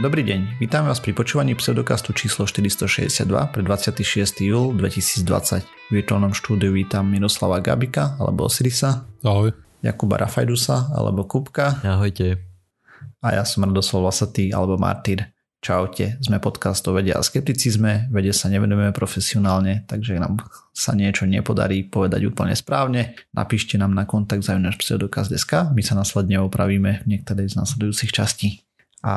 Dobrý deň, vítame vás pri počúvaní pseudokastu číslo 462 pre 26. júl 2020. V virtuálnom štúdiu vítam Miroslava Gabika alebo Osirisa. Ahoj. Jakuba Rafajdusa alebo Kupka. Ahojte. A ja som Radoslav Lasatý alebo Martyr. Čaute, sme podcast o vede a skepticizme, vede sa nevenujeme profesionálne, takže nám sa niečo nepodarí povedať úplne správne, napíšte nám na kontakt zajunáš pseudokaz.sk, my sa následne opravíme v niektorej z nasledujúcich častí. A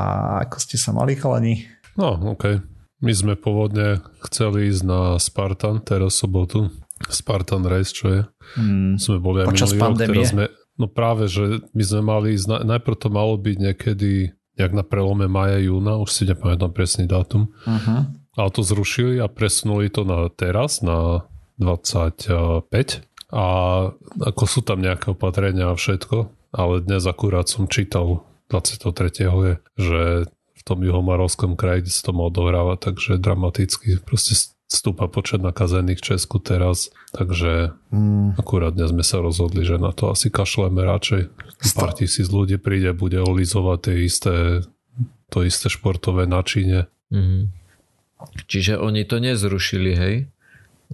ako ste sa mali chalani? No, OK. My sme pôvodne chceli ísť na Spartan teraz sobotu. Spartan Race, čo je. Hmm, Sme boli aj minulý rok, teraz sme, no práve, že my sme mali ísť, na, najprv to malo byť niekedy nejak na prelome maja, júna, už si nepamätám presný dátum. uh-huh. Ale to zrušili a presunuli to na teraz, na 25. A ako sú tam nejaké opatrenia a všetko, ale dnes akurát som čítal 23. je, že v tom juhomarovskom kraji, kde sa to má odohrávať, takže dramaticky proste stúpa počet nakazených v Česku teraz, takže mm, akurát dnes sme sa rozhodli, že na to asi kašleme radšej. Pár tisíc ľudí príde, bude olizovať tie isté, to isté športové načíne. Mhm. Čiže oni to nezrušili, hej?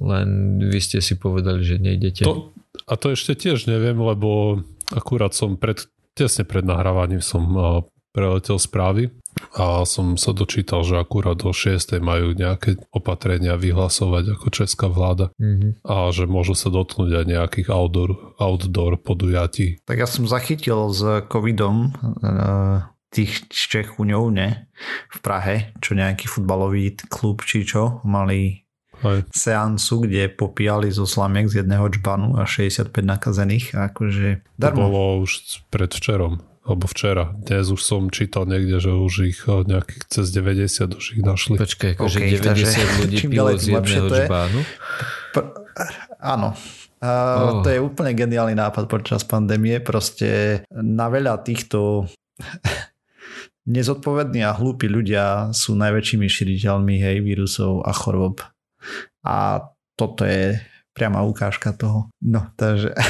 Len vy ste si povedali, že nejdete. To, a to ešte tiež neviem, lebo akurát som pred, tesne pred nahrávaním som a, preletel správy a som sa dočítal, že akurát do 6. majú nejaké opatrenia vyhlasovať ako česká vláda Mhm. a že môžu sa dotknúť aj nejakých outdoor, outdoor podujatí. Tak ja som zachytil s covidom uh, tých Čechúňov, ne? V Prahe, čo nejaký futbalový klub či čo, mali Aj. seansu, kde popíjali zo slamiek z jedného čbanu a 65 nakazených. Akože To darmo. bolo už predvčerom, alebo včera. Dnes už som čítal niekde, že už ich eh, nejakých cez 90 už ich našli. Počkaj, akože OK, 90 takže ľudí čím pilo z jedného to je. žbánu. P- áno. Uh, Oh. To je úplne geniálny nápad počas pandémie. Proste na veľa týchto nezodpovední a hlúpi ľudia sú najväčšími šíriteľmi hej, vírusov a chorôb. A toto je priama ukážka toho. No, takže...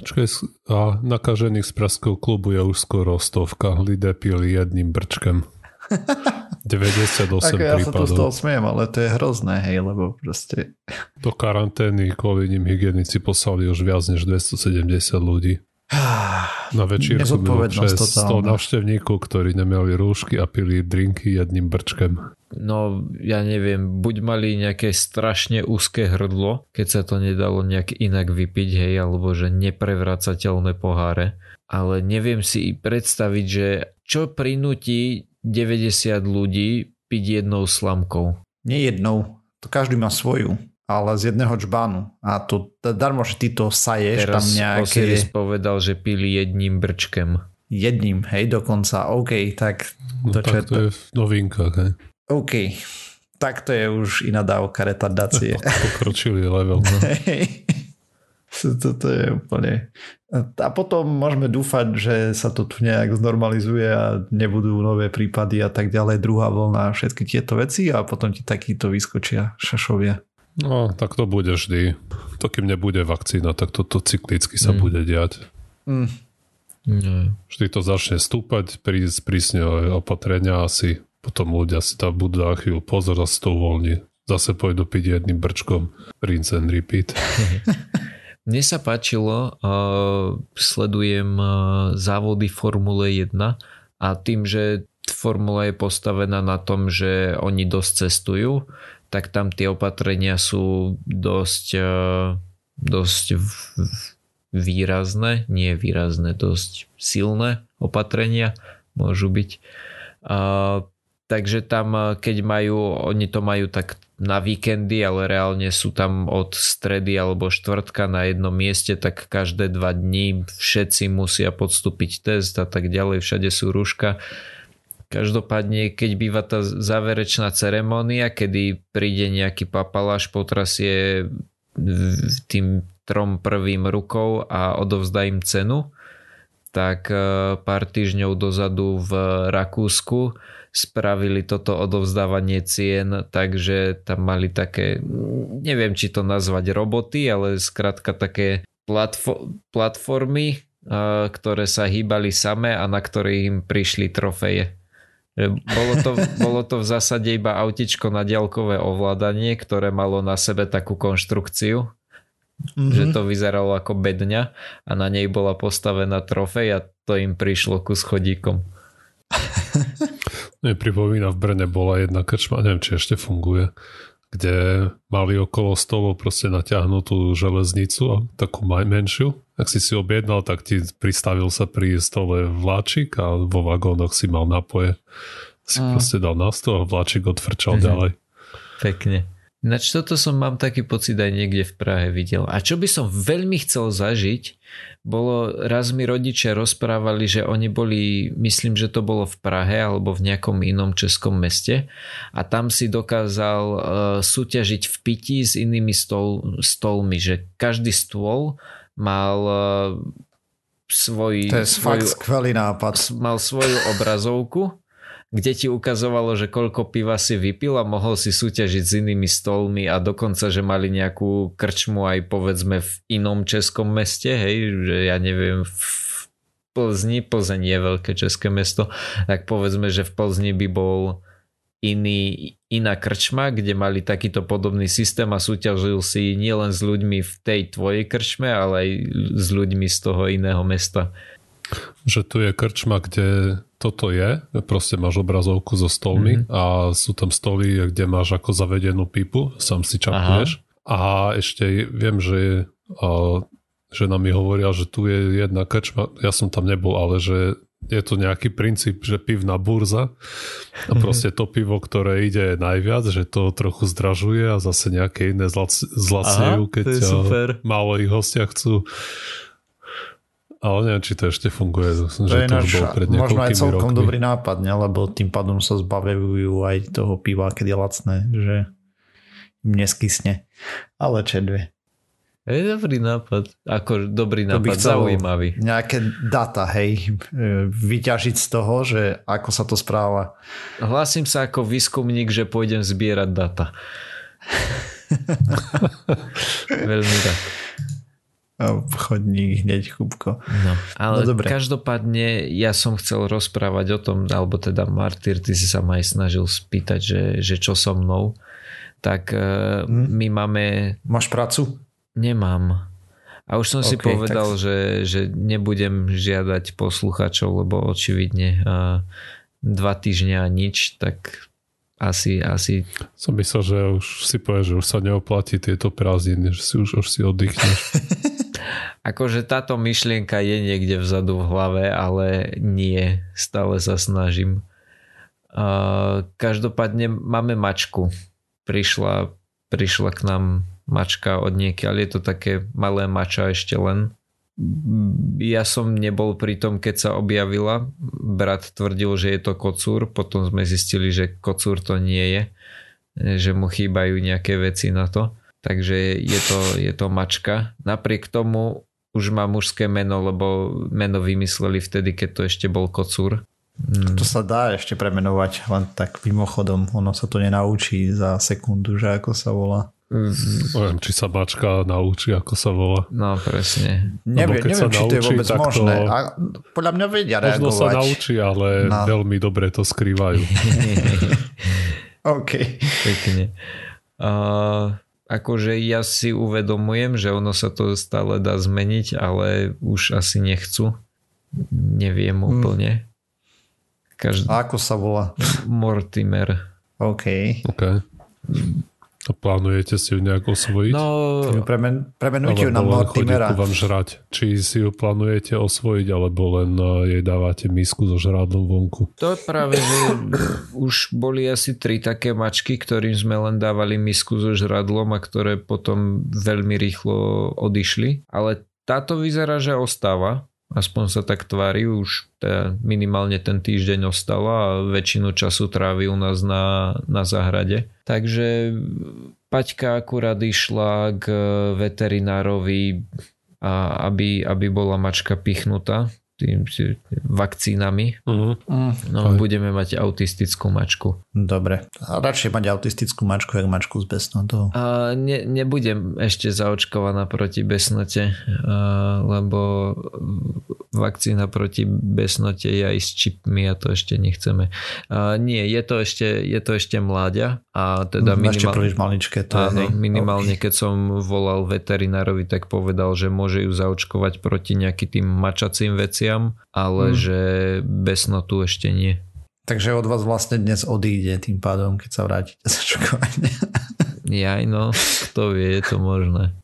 Počkaj, a nakažených z Pražského klubu je už skoro stovka. Lidé pili jedným brčkem. 98 Ako ja sa tu z prípadov. toho smiem, ale to je hrozné, hej, lebo proste... Do karantény kvôli nim hygienici poslali už viac než 270 ľudí. Na večírku Nezodpovednosť přes 100 totálna. navštevníkov, ktorí nemali rúšky a pili drinky jedným brčkem. No, ja neviem, buď mali nejaké strašne úzke hrdlo, keď sa to nedalo nejak inak vypiť, hej, alebo že neprevracateľné poháre. Ale neviem si predstaviť, že čo prinúti 90 ľudí piť jednou slamkou. Nie jednou, to každý má svoju, ale z jedného čbánu. A to darmo, že ty to saješ tam Teraz nejaké... Osiris povedal, že pili jedním brčkem. jedním, hej, dokonca. OK, tak No, to, tak to to... je v novinkách. Hej. OK, tak to je už iná dávka retardácie. Pokročili level. No. Hej. Toto je úplne... A potom môžeme dúfať, že sa to tu nejak znormalizuje a nebudú nové prípady a tak ďalej, druhá vlna a všetky tieto veci a potom ti takýto vyskočia šašovia. No, tak to bude vždy. To kým nebude vakcína, tak toto cyklicky sa Mm. bude diať. Mm. No. Vždy to začne stúpať, prísne opatrenia asi. Potom ľudia si tam budú dať chvíľu pozor a to uvoľní. Zase pôjdu piť jedným brčkom. Rinse and repeat. Mne sa páčilo, uh, sledujem uh, závody Formule 1 a tým, že Formula je postavená na tom, že oni dosť cestujú, tak tam tie opatrenia sú dosť, uh, dosť výrazné, nie výrazné, dosť silné opatrenia môžu byť. Uh, takže tam, uh, keď majú, oni to majú tak na víkendy, ale reálne sú tam od stredy alebo štvrtka na jednom mieste, tak každé dva dní všetci musia podstúpiť test a tak ďalej, všade sú rúška. Každopádne, keď býva tá záverečná ceremónia, kedy príde nejaký papaláš, potrasie tým trom prvým rukou a odovzdá im cenu, tak eh, pár týždňov dozadu v Rakúsku spravili toto odovzdávanie cien, takže tam mali také, neviem či to nazvať roboty, ale skrátka také platfo- platformy, ktoré sa hýbali same a na ktoré im prišli trofeje. Bolo to, bolo to v zásade iba autičko na diaľkové ovládanie, ktoré malo na sebe takú konštrukciu, mm-hmm. že to vyzeralo ako bedňa a na nej bola postavená trofej a to im prišlo ku schodíkom. Mne pripomína, v Brne bola jedna krčma, neviem, či ešte funguje, kde mali okolo stolov proste natiahnutú železnicu, takú menšiu. Ak si si objednal, tak ti pristavil sa pri stole vláčik a vo vagónoch si mal napoje. Si mm. proste dal na stôl a vláčik odfrčal mm-hmm. ďalej. Pekne. Ináč toto som mám taký pocit aj niekde v Prahe videl. A čo by som veľmi chcel zažiť, bolo, raz mi rodičia rozprávali, že oni boli, myslím, že to bolo v Prahe alebo v nejakom inom českom meste a tam si dokázal uh, súťažiť v pití s inými stol, stolmi, že každý stôl mal uh, svoj... To je svoju, fakt skvelý nápad. Mal svoju obrazovku kde ti ukazovalo, že koľko piva si vypil a mohol si súťažiť s inými stolmi a dokonca, že mali nejakú krčmu aj povedzme v inom českom meste, hej, že ja neviem, v Plzni, Plzeň je veľké české mesto, tak povedzme, že v Plzni by bol iný, iná krčma, kde mali takýto podobný systém a súťažil si nielen s ľuďmi v tej tvojej krčme, ale aj s ľuďmi z toho iného mesta. Že tu je krčma, kde toto je, proste máš obrazovku so stolmi mm-hmm. a sú tam stoly, kde máš ako zavedenú pipu, sám si čapuješ. A ešte viem, že a, žena mi hovorila, že tu je jedna krčma, ja som tam nebol, ale že je to nejaký princíp, že pivná burza a proste to pivo, ktoré ide najviac, že to trochu zdražuje a zase nejaké iné zlac, zlacnejú, keď málo ich hostia chcú ale neviem, či to ešte funguje. To že je to naša, pred možno aj celkom rokmi. dobrý nápad, ne? lebo tým pádom sa zbavujú aj toho piva, keď je lacné, že im neskysne. Ale dve. Je dobrý nápad. Ako dobrý nápad, zaujímavý. Nejaké data, hej, vyťažiť z toho, že ako sa to správa. Hlasím sa ako výskumník, že pôjdem zbierať data. Veľmi rád chodník hneď chubko. No, ale no, dobre. každopádne ja som chcel rozprávať o tom, alebo teda Martyr, ty si sa ma aj snažil spýtať, že, že čo so mnou. Tak hmm. my máme... Máš prácu? Nemám. A už som okay, si povedal, tak... že, že nebudem žiadať posluchačov, lebo očividne uh, dva týždňa nič, tak asi, asi... Som myslel, že už si povie, že už sa neoplatí tieto prázdniny, že si už, už si oddychneš. akože táto myšlienka je niekde vzadu v hlave, ale nie, stále sa snažím. Uh, každopádne máme mačku. Prišla, prišla k nám mačka od niekiaľ, je to také malé mača ešte len. Ja som nebol pri tom, keď sa objavila. Brat tvrdil, že je to kocúr, potom sme zistili, že kocúr to nie je, že mu chýbajú nejaké veci na to. Takže je to, je to mačka. Napriek tomu už má mužské meno, lebo meno vymysleli vtedy, keď to ešte bol kocúr. Mm. To sa dá ešte premenovať, len tak mimochodom. Ono sa to nenaučí za sekundu, že ako sa volá. Neviem, či sa mačka naučí, ako sa volá. No, presne. Neviem, neviem či naučí, to je vôbec možné. To... A podľa mňa vedia Možno reagovať. sa naučí, ale no. veľmi dobre to skrývajú. OK. Pekne. Uh, akože ja si uvedomujem, že ono sa to stále dá zmeniť, ale už asi nechcú. Neviem hmm. úplne. Každý... A ako sa volá? Mortimer. OK. OK. A plánujete si ju nejak osvojiť? No, premen, premenujte ju na Mortimera. vám žrať. Či si ju plánujete osvojiť, alebo len e, jej dávate misku so žrádom vonku? To práve, že už boli asi tri také mačky, ktorým sme len dávali misku so žradlom a ktoré potom veľmi rýchlo odišli. Ale táto vyzerá, že ostáva aspoň sa tak tvári, už teda minimálne ten týždeň ostala a väčšinu času trávi u nás na, na záhrade. Takže Paťka akurát išla k veterinárovi, a aby, aby bola mačka pichnutá. Tým, vakcínami. Uh-huh. No, budeme mať autistickú mačku. Dobre. A radšej mať autistickú mačku, jak mačku s besnotou. A ne, nebudem ešte zaočkovaná proti besnote, a, lebo vakcína proti besnote je aj s čipmi a to ešte nechceme. A, nie, je to ešte, je to ešte mláďa a teda minimálne, ešte príliš maličké to áno, je. minimálne okay. keď som volal veterinárovi, tak povedal, že môže ju zaočkovať proti nejakým tým mačacím veciam, ale hmm. že besnotu ešte nie. Takže od vás vlastne dnes odíde tým pádom, keď sa vrátite z očkovania. Jaj no, kto vie, je to možné.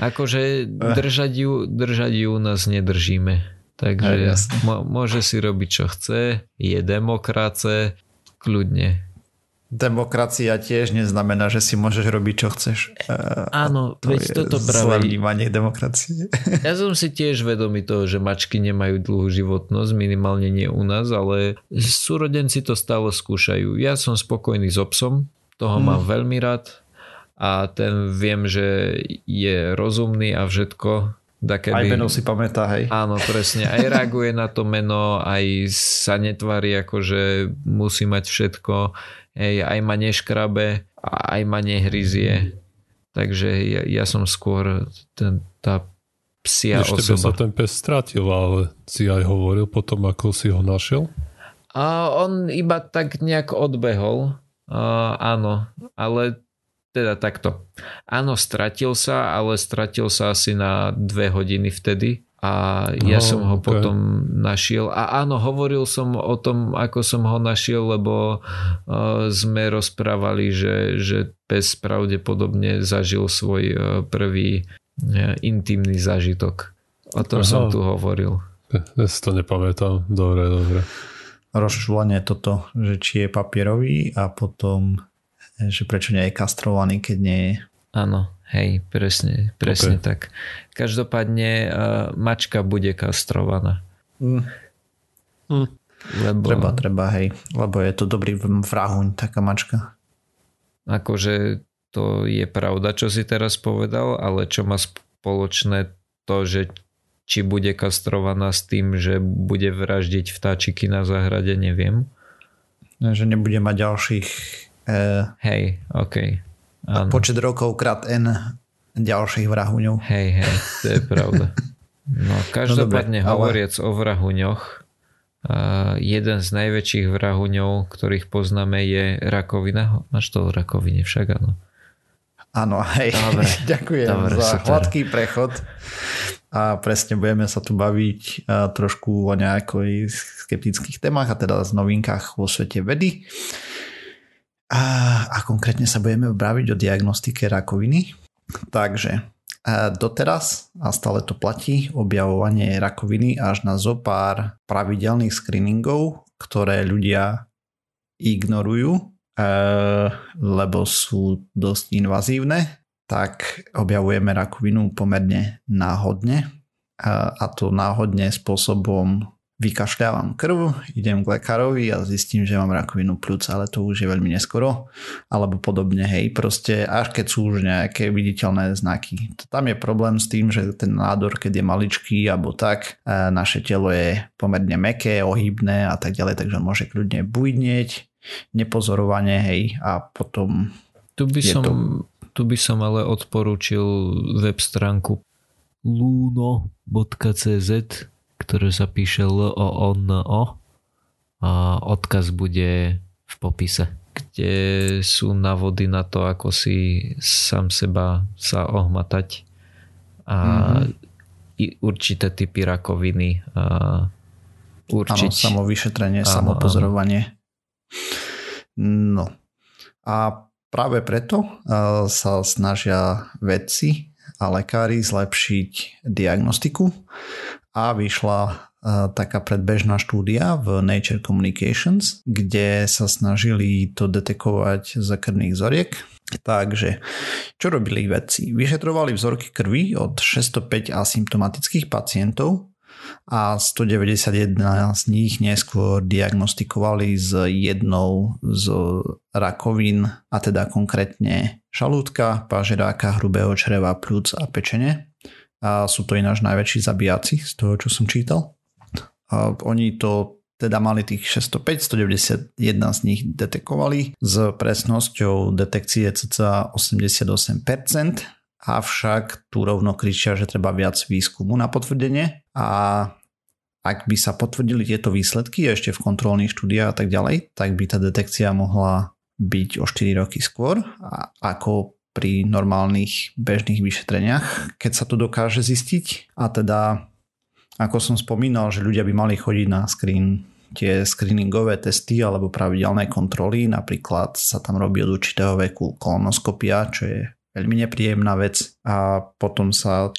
Akože držať ju, držať ju nás nedržíme. Takže môže si robiť čo chce, je demokrace, kľudne. Demokracia tiež neznamená, že si môžeš robiť čo chceš. Áno, to veď toto práve. vnímanie demokracie. Ja som si tiež vedomý toho, že mačky nemajú dlhú životnosť, minimálne nie u nás, ale súrodenci to stále skúšajú. Ja som spokojný s obsom, toho hmm. mám veľmi rád a ten viem, že je rozumný a všetko, Keby, aj meno si pamätá, hej. Áno, presne. Aj reaguje na to meno, aj sa netvári ako, že musí mať všetko. Hej, aj ma neškrabe, aj ma nehryzie. Takže ja, ja som skôr ten, tá psia Ešte osoba. sa ten pes stratil, ale si aj hovoril potom, ako si ho našiel? A on iba tak nejak odbehol. A, áno, ale teda takto. Áno, stratil sa, ale stratil sa asi na dve hodiny vtedy a ja no, som ho okay. potom našiel a áno, hovoril som o tom, ako som ho našiel, lebo uh, sme rozprávali, že, že pes pravdepodobne zažil svoj uh, prvý uh, intimný zážitok. O tom Aha. som tu hovoril. Ja si to nepamätám. Dobre, dobre. Rozčúlenie toto, že či je papierový a potom že prečo nie je kastrovaný, keď nie je. Áno, hej, presne, presne okay. tak. Každopádne uh, mačka bude kastrovaná. Mm. Mm. Lebo... Treba, treba, hej, lebo je to dobrý vrahuň, taká mačka. Akože to je pravda, čo si teraz povedal, ale čo má spoločné to, že či bude kastrovaná s tým, že bude vraždiť vtáčiky na záhrade, neviem. Že nebude mať ďalších Uh, hej, OK. A počet rokov krát N ďalších vrahuňov. Hej, hej, to je pravda. No každopádne no, hovoriac ale... o vrahuňoch, uh, jeden z najväčších vrahuňov, ktorých poznáme je rakovina. Máš to o rakovine však, áno. Áno, hej, dobre, ďakujem dobre, za super. hladký prechod a presne budeme sa tu baviť uh, trošku o nejakých skeptických témach a teda z novinkách vo svete vedy. A, a konkrétne sa budeme baviť o diagnostike rakoviny. Takže doteraz, a stále to platí, objavovanie rakoviny až na zo pár pravidelných screeningov, ktoré ľudia ignorujú, lebo sú dosť invazívne, tak objavujeme rakovinu pomerne náhodne a to náhodne spôsobom vykašľávam krv, idem k lekárovi a zistím, že mám rakovinu plúc, ale to už je veľmi neskoro, alebo podobne, hej, proste až keď sú už nejaké viditeľné znaky. Tam je problém s tým, že ten nádor, keď je maličký alebo tak, e, naše telo je pomerne meké, ohybné a tak ďalej, takže môže kľudne bujnieť, nepozorovanie, hej, a potom tu by som, to... tu by som ale odporúčil web stránku luno.cz ktoré sa píše l o n o a odkaz bude v popise kde sú návody na to, ako si sám seba sa ohmatať a mm-hmm. určité typy rakoviny a určiť. Áno, samovyšetrenie, áno, samopozorovanie. Áno. No. A práve preto sa snažia vedci a lekári zlepšiť diagnostiku a vyšla uh, taká predbežná štúdia v Nature Communications, kde sa snažili to detekovať z krvných zoriek. Takže, čo robili vedci? Vyšetrovali vzorky krvi od 605 asymptomatických pacientov a 191 z nich neskôr diagnostikovali s jednou z rakovín, a teda konkrétne žalúdka, pažeráka, hrubého čreva, plúc a pečene a sú to ináč najväčší zabijaci z toho, čo som čítal. Oni to teda mali tých 605, 191 z nich detekovali s presnosťou detekcie cca 88%, avšak tu rovno kričia, že treba viac výskumu na potvrdenie a ak by sa potvrdili tieto výsledky ešte v kontrolných štúdiách a tak ďalej, tak by tá detekcia mohla byť o 4 roky skôr ako pri normálnych bežných vyšetreniach, keď sa to dokáže zistiť. A teda, ako som spomínal, že ľudia by mali chodiť na screen tie screeningové testy alebo pravidelné kontroly, napríklad sa tam robí od určitého veku kolonoskopia, čo je veľmi nepríjemná vec a potom sa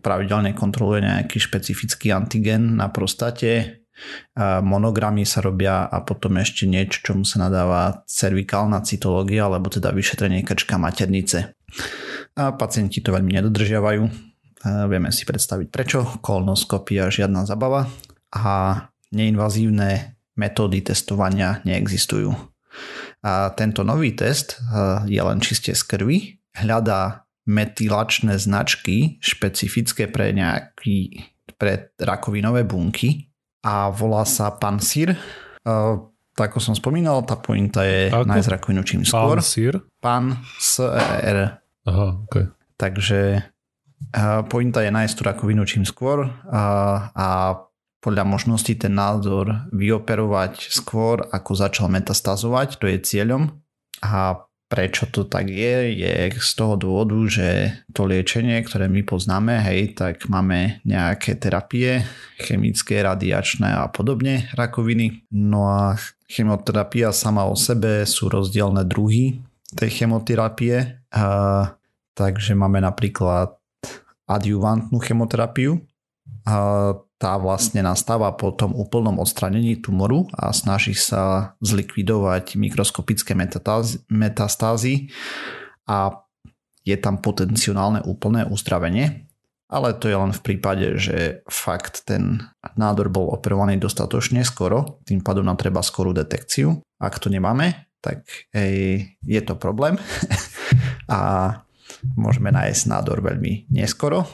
pravidelne kontroluje nejaký špecifický antigen na prostate, monogramy sa robia a potom ešte niečo, čomu sa nadáva cervikálna cytológia, alebo teda vyšetrenie krčka maternice. A pacienti to veľmi nedodržiavajú. Vieme si predstaviť prečo. Kolonoskopia žiadna zabava a neinvazívne metódy testovania neexistujú. A tento nový test je len čiste z krvi, hľadá metylačné značky špecifické pre nejaký pre rakovinové bunky a volá sa Pansir. Uh, tak ako som spomínal, tá pointa je ako? nájsť rakovinu čím skôr. Pansir? Pan s e r Aha, okay. Takže uh, pointa je nájsť tú rakovinu čím skôr uh, a podľa možností ten nádor vyoperovať skôr, ako začal metastazovať, to je cieľom. A prečo to tak je, je z toho dôvodu, že to liečenie, ktoré my poznáme, hej, tak máme nejaké terapie, chemické, radiačné a podobne rakoviny. No a chemoterapia sama o sebe sú rozdielne druhy tej chemoterapie. A, takže máme napríklad adjuvantnú chemoterapiu. A tá vlastne nastáva po tom úplnom odstranení tumoru a snaží sa zlikvidovať mikroskopické metastázy a je tam potenciálne úplné uzdravenie, ale to je len v prípade, že fakt ten nádor bol operovaný dostatočne skoro, tým pádom nám treba skorú detekciu. Ak to nemáme, tak ej, je to problém a môžeme nájsť nádor veľmi neskoro,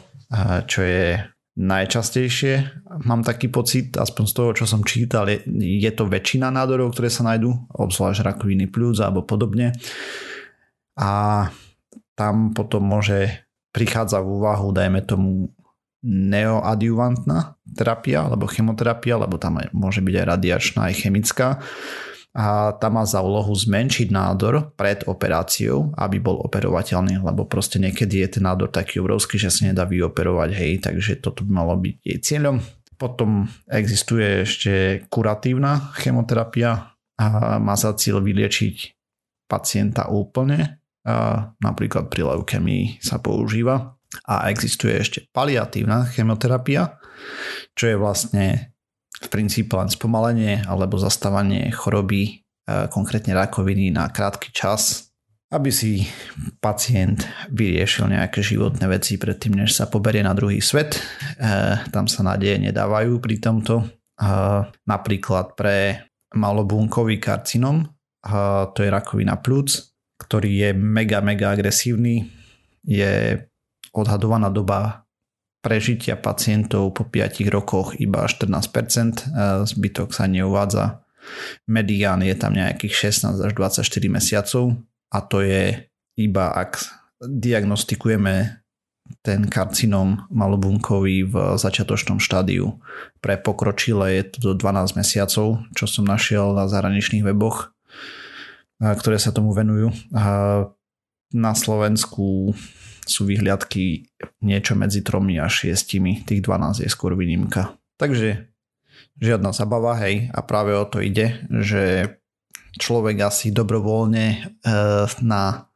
čo je najčastejšie. Mám taký pocit, aspoň z toho, čo som čítal, je, je to väčšina nádorov, ktoré sa nájdú, obzvlášť rakoviny pľúc alebo podobne. A tam potom môže prichádza v úvahu, dajme tomu, neoadjuvantná terapia alebo chemoterapia, lebo tam môže byť aj radiačná, aj chemická a tá má za úlohu zmenšiť nádor pred operáciou, aby bol operovateľný, lebo proste niekedy je ten nádor taký obrovský, že sa nedá vyoperovať, hej, takže toto by malo byť jej cieľom. Potom existuje ešte kuratívna chemoterapia a má za cieľ vyliečiť pacienta úplne, a napríklad pri leukemii sa používa. A existuje ešte paliatívna chemoterapia, čo je vlastne v princípe len spomalenie alebo zastávanie choroby, e, konkrétne rakoviny na krátky čas, aby si pacient vyriešil nejaké životné veci predtým, než sa poberie na druhý svet. E, tam sa nádeje nedávajú pri tomto. E, napríklad pre malobunkový karcinom, to je rakovina plúc, ktorý je mega, mega agresívny. Je odhadovaná doba prežitia pacientov po 5 rokoch iba 14%, zbytok sa neuvádza. Medián je tam nejakých 16 až 24 mesiacov a to je iba ak diagnostikujeme ten karcinom malobunkový v začiatočnom štádiu. Pre pokročilé je to do 12 mesiacov, čo som našiel na zahraničných weboch, ktoré sa tomu venujú. Na Slovensku sú vyhliadky niečo medzi tromi a šiestimi, tých 12 je skôr výnimka. Takže žiadna zabava, hej, a práve o to ide, že človek asi dobrovoľne e, na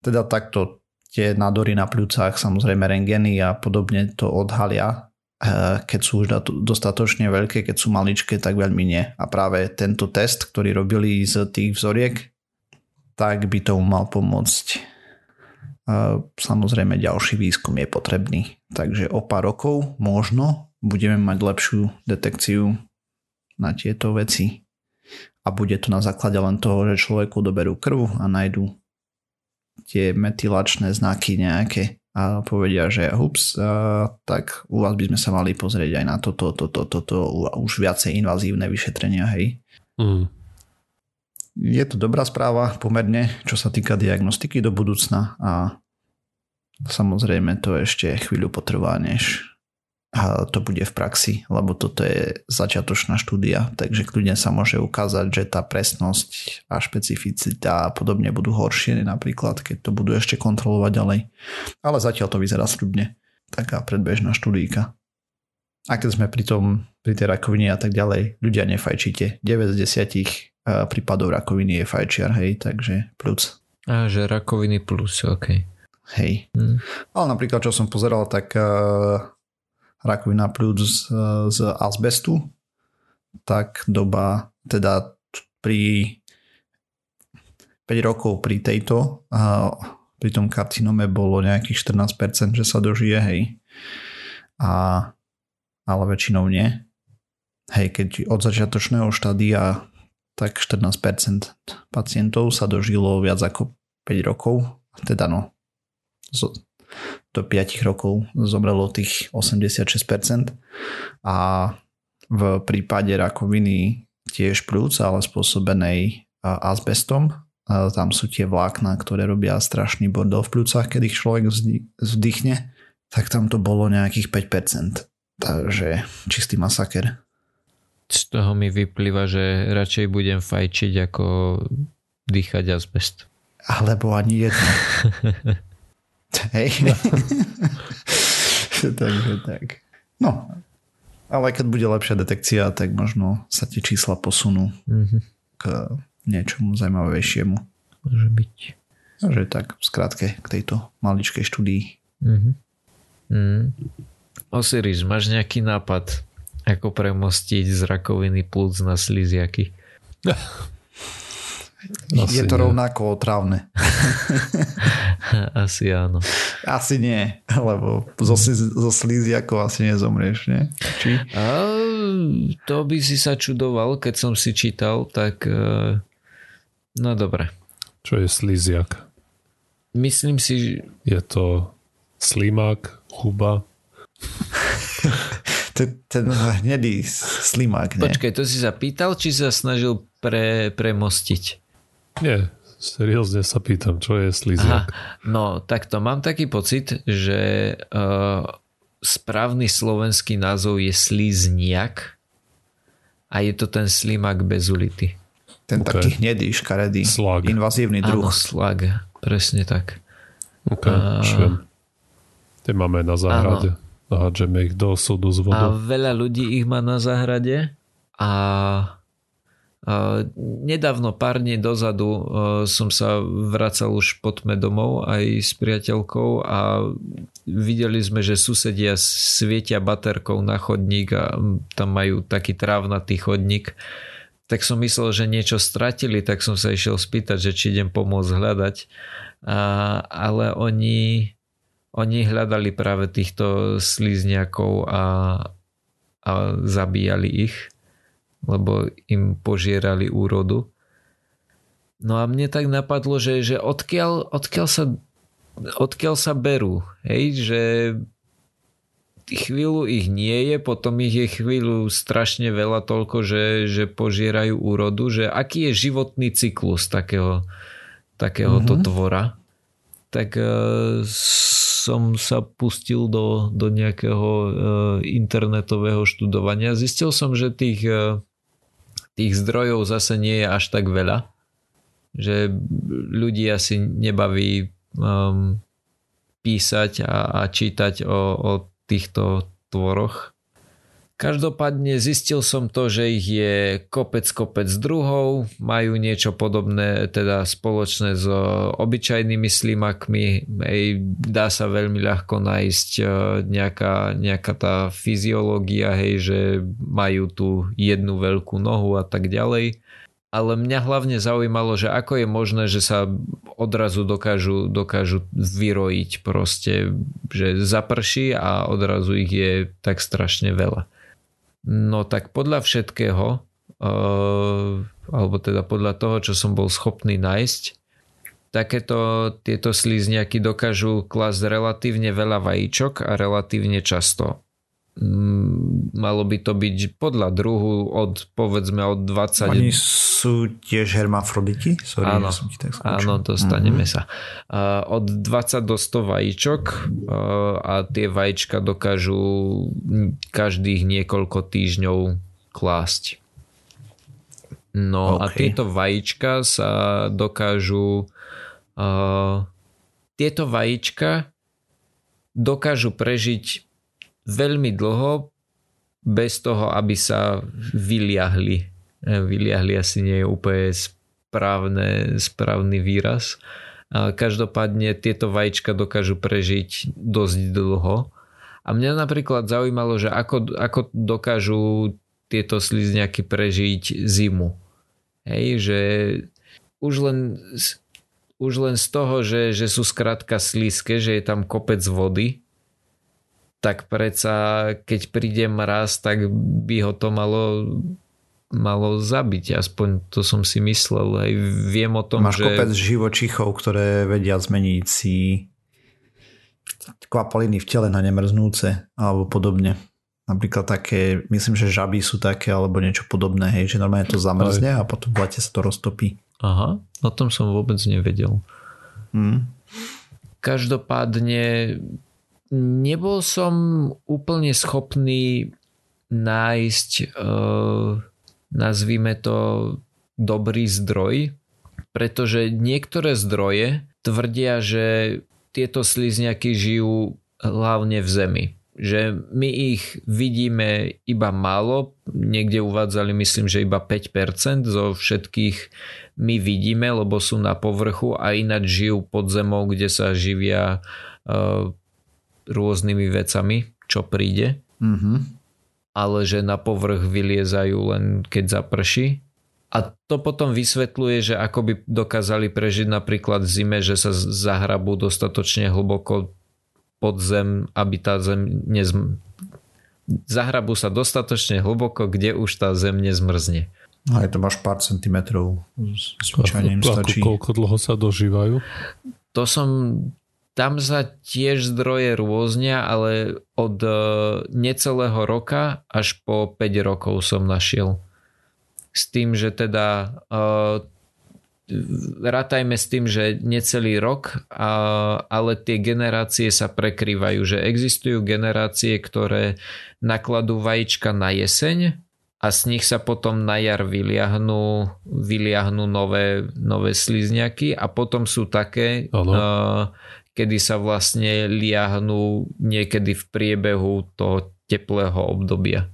teda takto tie nádory na pľúcach, samozrejme rengeny a podobne to odhalia, e, keď sú už dostatočne veľké, keď sú maličké, tak veľmi nie. A práve tento test, ktorý robili z tých vzoriek, tak by tomu mal pomôcť Samozrejme ďalší výskum je potrebný. Takže o pár rokov možno budeme mať lepšiu detekciu na tieto veci. A bude to na základe len toho, že človeku doberú krv a nájdu tie metylačné znaky nejaké a povedia, že hups, tak u vás by sme sa mali pozrieť aj na toto, toto, toto, už viacej invazívne vyšetrenia, hej. Mm. Je to dobrá správa pomerne, čo sa týka diagnostiky do budúcna a samozrejme to ešte chvíľu potrvá, než to bude v praxi, lebo toto je začiatočná štúdia, takže kľudne sa môže ukázať, že tá presnosť a špecificita a podobne budú horšie napríklad, keď to budú ešte kontrolovať ďalej. Ale zatiaľ to vyzerá sľubne. Taká predbežná štúdíka. A keď sme pri tom, pri tej rakovine a tak ďalej, ľudia nefajčíte. 9 z 10 prípadov rakoviny je fajčiar, hej, takže plus. A že rakoviny plus, ok. Hej. Hmm. Ale napríklad, čo som pozeral, tak uh, rakovina plus z, z azbestu, tak doba teda pri 5 rokov pri tejto pri tom karcinome bolo nejakých 14%, že sa dožije, hej. A, ale väčšinou nie. Hej, keď od začiatočného štádia tak 14% pacientov sa dožilo viac ako 5 rokov, teda no, do 5 rokov zomrelo tých 86% a v prípade rakoviny tiež plúc, ale spôsobenej azbestom. Tam sú tie vlákna, ktoré robia strašný bordel v plúcach, keď ich človek vzdychne, tak tam to bolo nejakých 5%. Takže čistý masaker. Z toho mi vyplýva, že radšej budem fajčiť ako dýchať azbest. Alebo ani jedno. Hej. No. Takže tak. No, ale keď bude lepšia detekcia, tak možno sa tie čísla posunú mm-hmm. k niečomu zaujímavejšiemu. Môže byť. Takže tak, v skratke k tejto maličkej štúdii. Mm-hmm. Mm. Osiris, máš nejaký nápad, ako premostiť z rakoviny plúc na sliziaky? Asi je to nie. rovnako otrávne. asi áno. Asi nie, lebo zo, zo slíziakov asi nezomrieš, nie? Či? A, to by si sa čudoval, keď som si čítal, tak e, no dobre. Čo je slíziak? Myslím si, že... Je to slimák, chuba? ten, ten hnedý slimák, nie? Počkaj, to si sa pýtal, či sa snažil pre, premostiť? Nie, seriózne sa pýtam, čo je sliziak. no, takto mám taký pocit, že uh, správny slovenský názov je slizniak a je to ten slimak bez ulity. Ten okay. taký hnedý, škaredý, slag. invazívny druh. Áno, slag, presne tak. Ok, uh, Tie máme na záhrade. Nahádžeme ich do súdu z vodou. A veľa ľudí ich má na záhrade a Nedávno, pár dní dozadu som sa vracal už pod domov aj s priateľkou a videli sme, že susedia svietia baterkou na chodník a tam majú taký trávnatý chodník. Tak som myslel, že niečo stratili, tak som sa išiel spýtať, že či idem pomôcť hľadať. A, ale oni, oni hľadali práve týchto slizniakov a, a zabíjali ich lebo im požierali úrodu. No a mne tak napadlo, že, že odkiaľ, odkiaľ, sa, odkiaľ sa berú. Hej, že chvíľu ich nie je, potom ich je chvíľu strašne veľa toľko, že, že požierajú úrodu, že aký je životný cyklus takého, takéhoto mm-hmm. tvora. Tak uh, som sa pustil do, do nejakého uh, internetového študovania. Zistil som, že tých uh, tých zdrojov zase nie je až tak veľa, že ľudí asi nebaví písať a, a čítať o, o týchto tvoroch. Každopádne zistil som to, že ich je kopec kopec druhov, majú niečo podobné teda spoločné s obyčajnými slimakmi, hej, dá sa veľmi ľahko nájsť e, nejaká, nejaká tá fyziológia, hej, že majú tu jednu veľkú nohu a tak ďalej. Ale mňa hlavne zaujímalo, že ako je možné, že sa odrazu dokážu, dokážu vyrojiť proste, že zaprší a odrazu ich je tak strašne veľa. No tak podľa všetkého, uh, alebo teda podľa toho, čo som bol schopný nájsť, takéto tieto slizniaky dokážu klasť relatívne veľa vajíčok a relatívne často. Mm, malo by to byť podľa druhu od povedzme od 20... Oni sú tiež hermafroditi? Sorry, áno, som ti tak áno, dostaneme mm-hmm. sa. Uh, od 20 do 100 vajíčok uh, a tie vajíčka dokážu každých niekoľko týždňov klásť. No okay. a tieto vajíčka sa dokážu uh, tieto vajíčka dokážu prežiť veľmi dlho bez toho, aby sa vyliahli. E, vyliahli asi nie je úplne správne, správny výraz. Každopádne tieto vajíčka dokážu prežiť dosť dlho. A mňa napríklad zaujímalo, že ako, ako dokážu tieto slizňaky prežiť zimu. Hej, že už len, už len z toho, že, že sú skrátka slízke, že je tam kopec vody, tak predsa keď príde mraz, tak by ho to malo malo zabiť, aspoň to som si myslel. Aj viem o tom, Máš že... kopec živočichov, ktoré vedia zmeniť si kvapaliny v tele na nemrznúce alebo podobne. Napríklad také, myslím, že žaby sú také alebo niečo podobné, hej, že normálne to zamrzne a potom v lete sa to roztopí. Aha, o tom som vôbec nevedel. Hmm. Každopádne nebol som úplne schopný nájsť, uh, nazvime to, dobrý zdroj, pretože niektoré zdroje tvrdia, že tieto slizňaky žijú hlavne v zemi. Že my ich vidíme iba málo, niekde uvádzali myslím, že iba 5% zo všetkých my vidíme, lebo sú na povrchu a ináč žijú pod zemou, kde sa živia uh, rôznymi vecami, čo príde. Mm-hmm. Ale že na povrch vyliezajú len keď zaprší. A to potom vysvetľuje, že ako by dokázali prežiť napríklad v zime, že sa zahrabú dostatočne hlboko pod zem, aby tá zem nezm... Zahrabu sa dostatočne hlboko, kde už tá zem nezmrzne. Aj to máš pár centimetrov. Zvyčajne im stačí. Koľko dlho sa dožívajú? To som... Tam sa tiež zdroje rôznia, ale od e, necelého roka až po 5 rokov som našiel. S tým, že teda uh, rátajme s tým, že necelý rok, a, ale tie generácie sa prekrývajú, že existujú generácie, ktoré nakladú vajíčka na jeseň a z nich sa potom na jar vyliahnú, vyliahnú nové, nové slizňaky a potom sú také, a, kedy sa vlastne liahnú niekedy v priebehu toho teplého obdobia.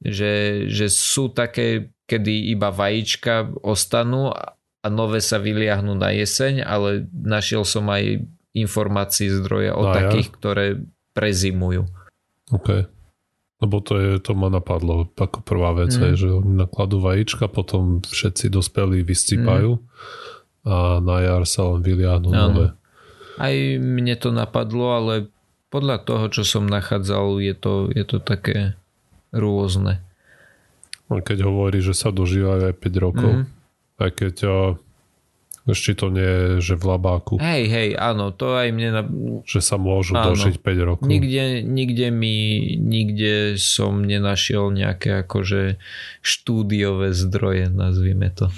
Že, že sú také, kedy iba vajíčka ostanú a nové sa vyliahnú na jeseň, ale našiel som aj informácií zdroje o no, takých, ja? ktoré prezimujú. OK. Lebo to, je, to ma napadlo ako prvá vec, mm. že nakladú vajíčka, potom všetci dospelí vyscípajú mm. a na jar sa len vyliahnú ano. nové. Aj mne to napadlo, ale podľa toho, čo som nachádzal, je to, je to také rôzne. Keď hovorí, že sa dožívajú aj 5 rokov, mm aj keď ešte to nie je, že v labáku. Hej, hej, áno, to aj mne... Na... Že sa môžu áno. dožiť 5 rokov. Nikde, nikde mi, nikde som nenašiel nejaké akože štúdiové zdroje, nazvime to.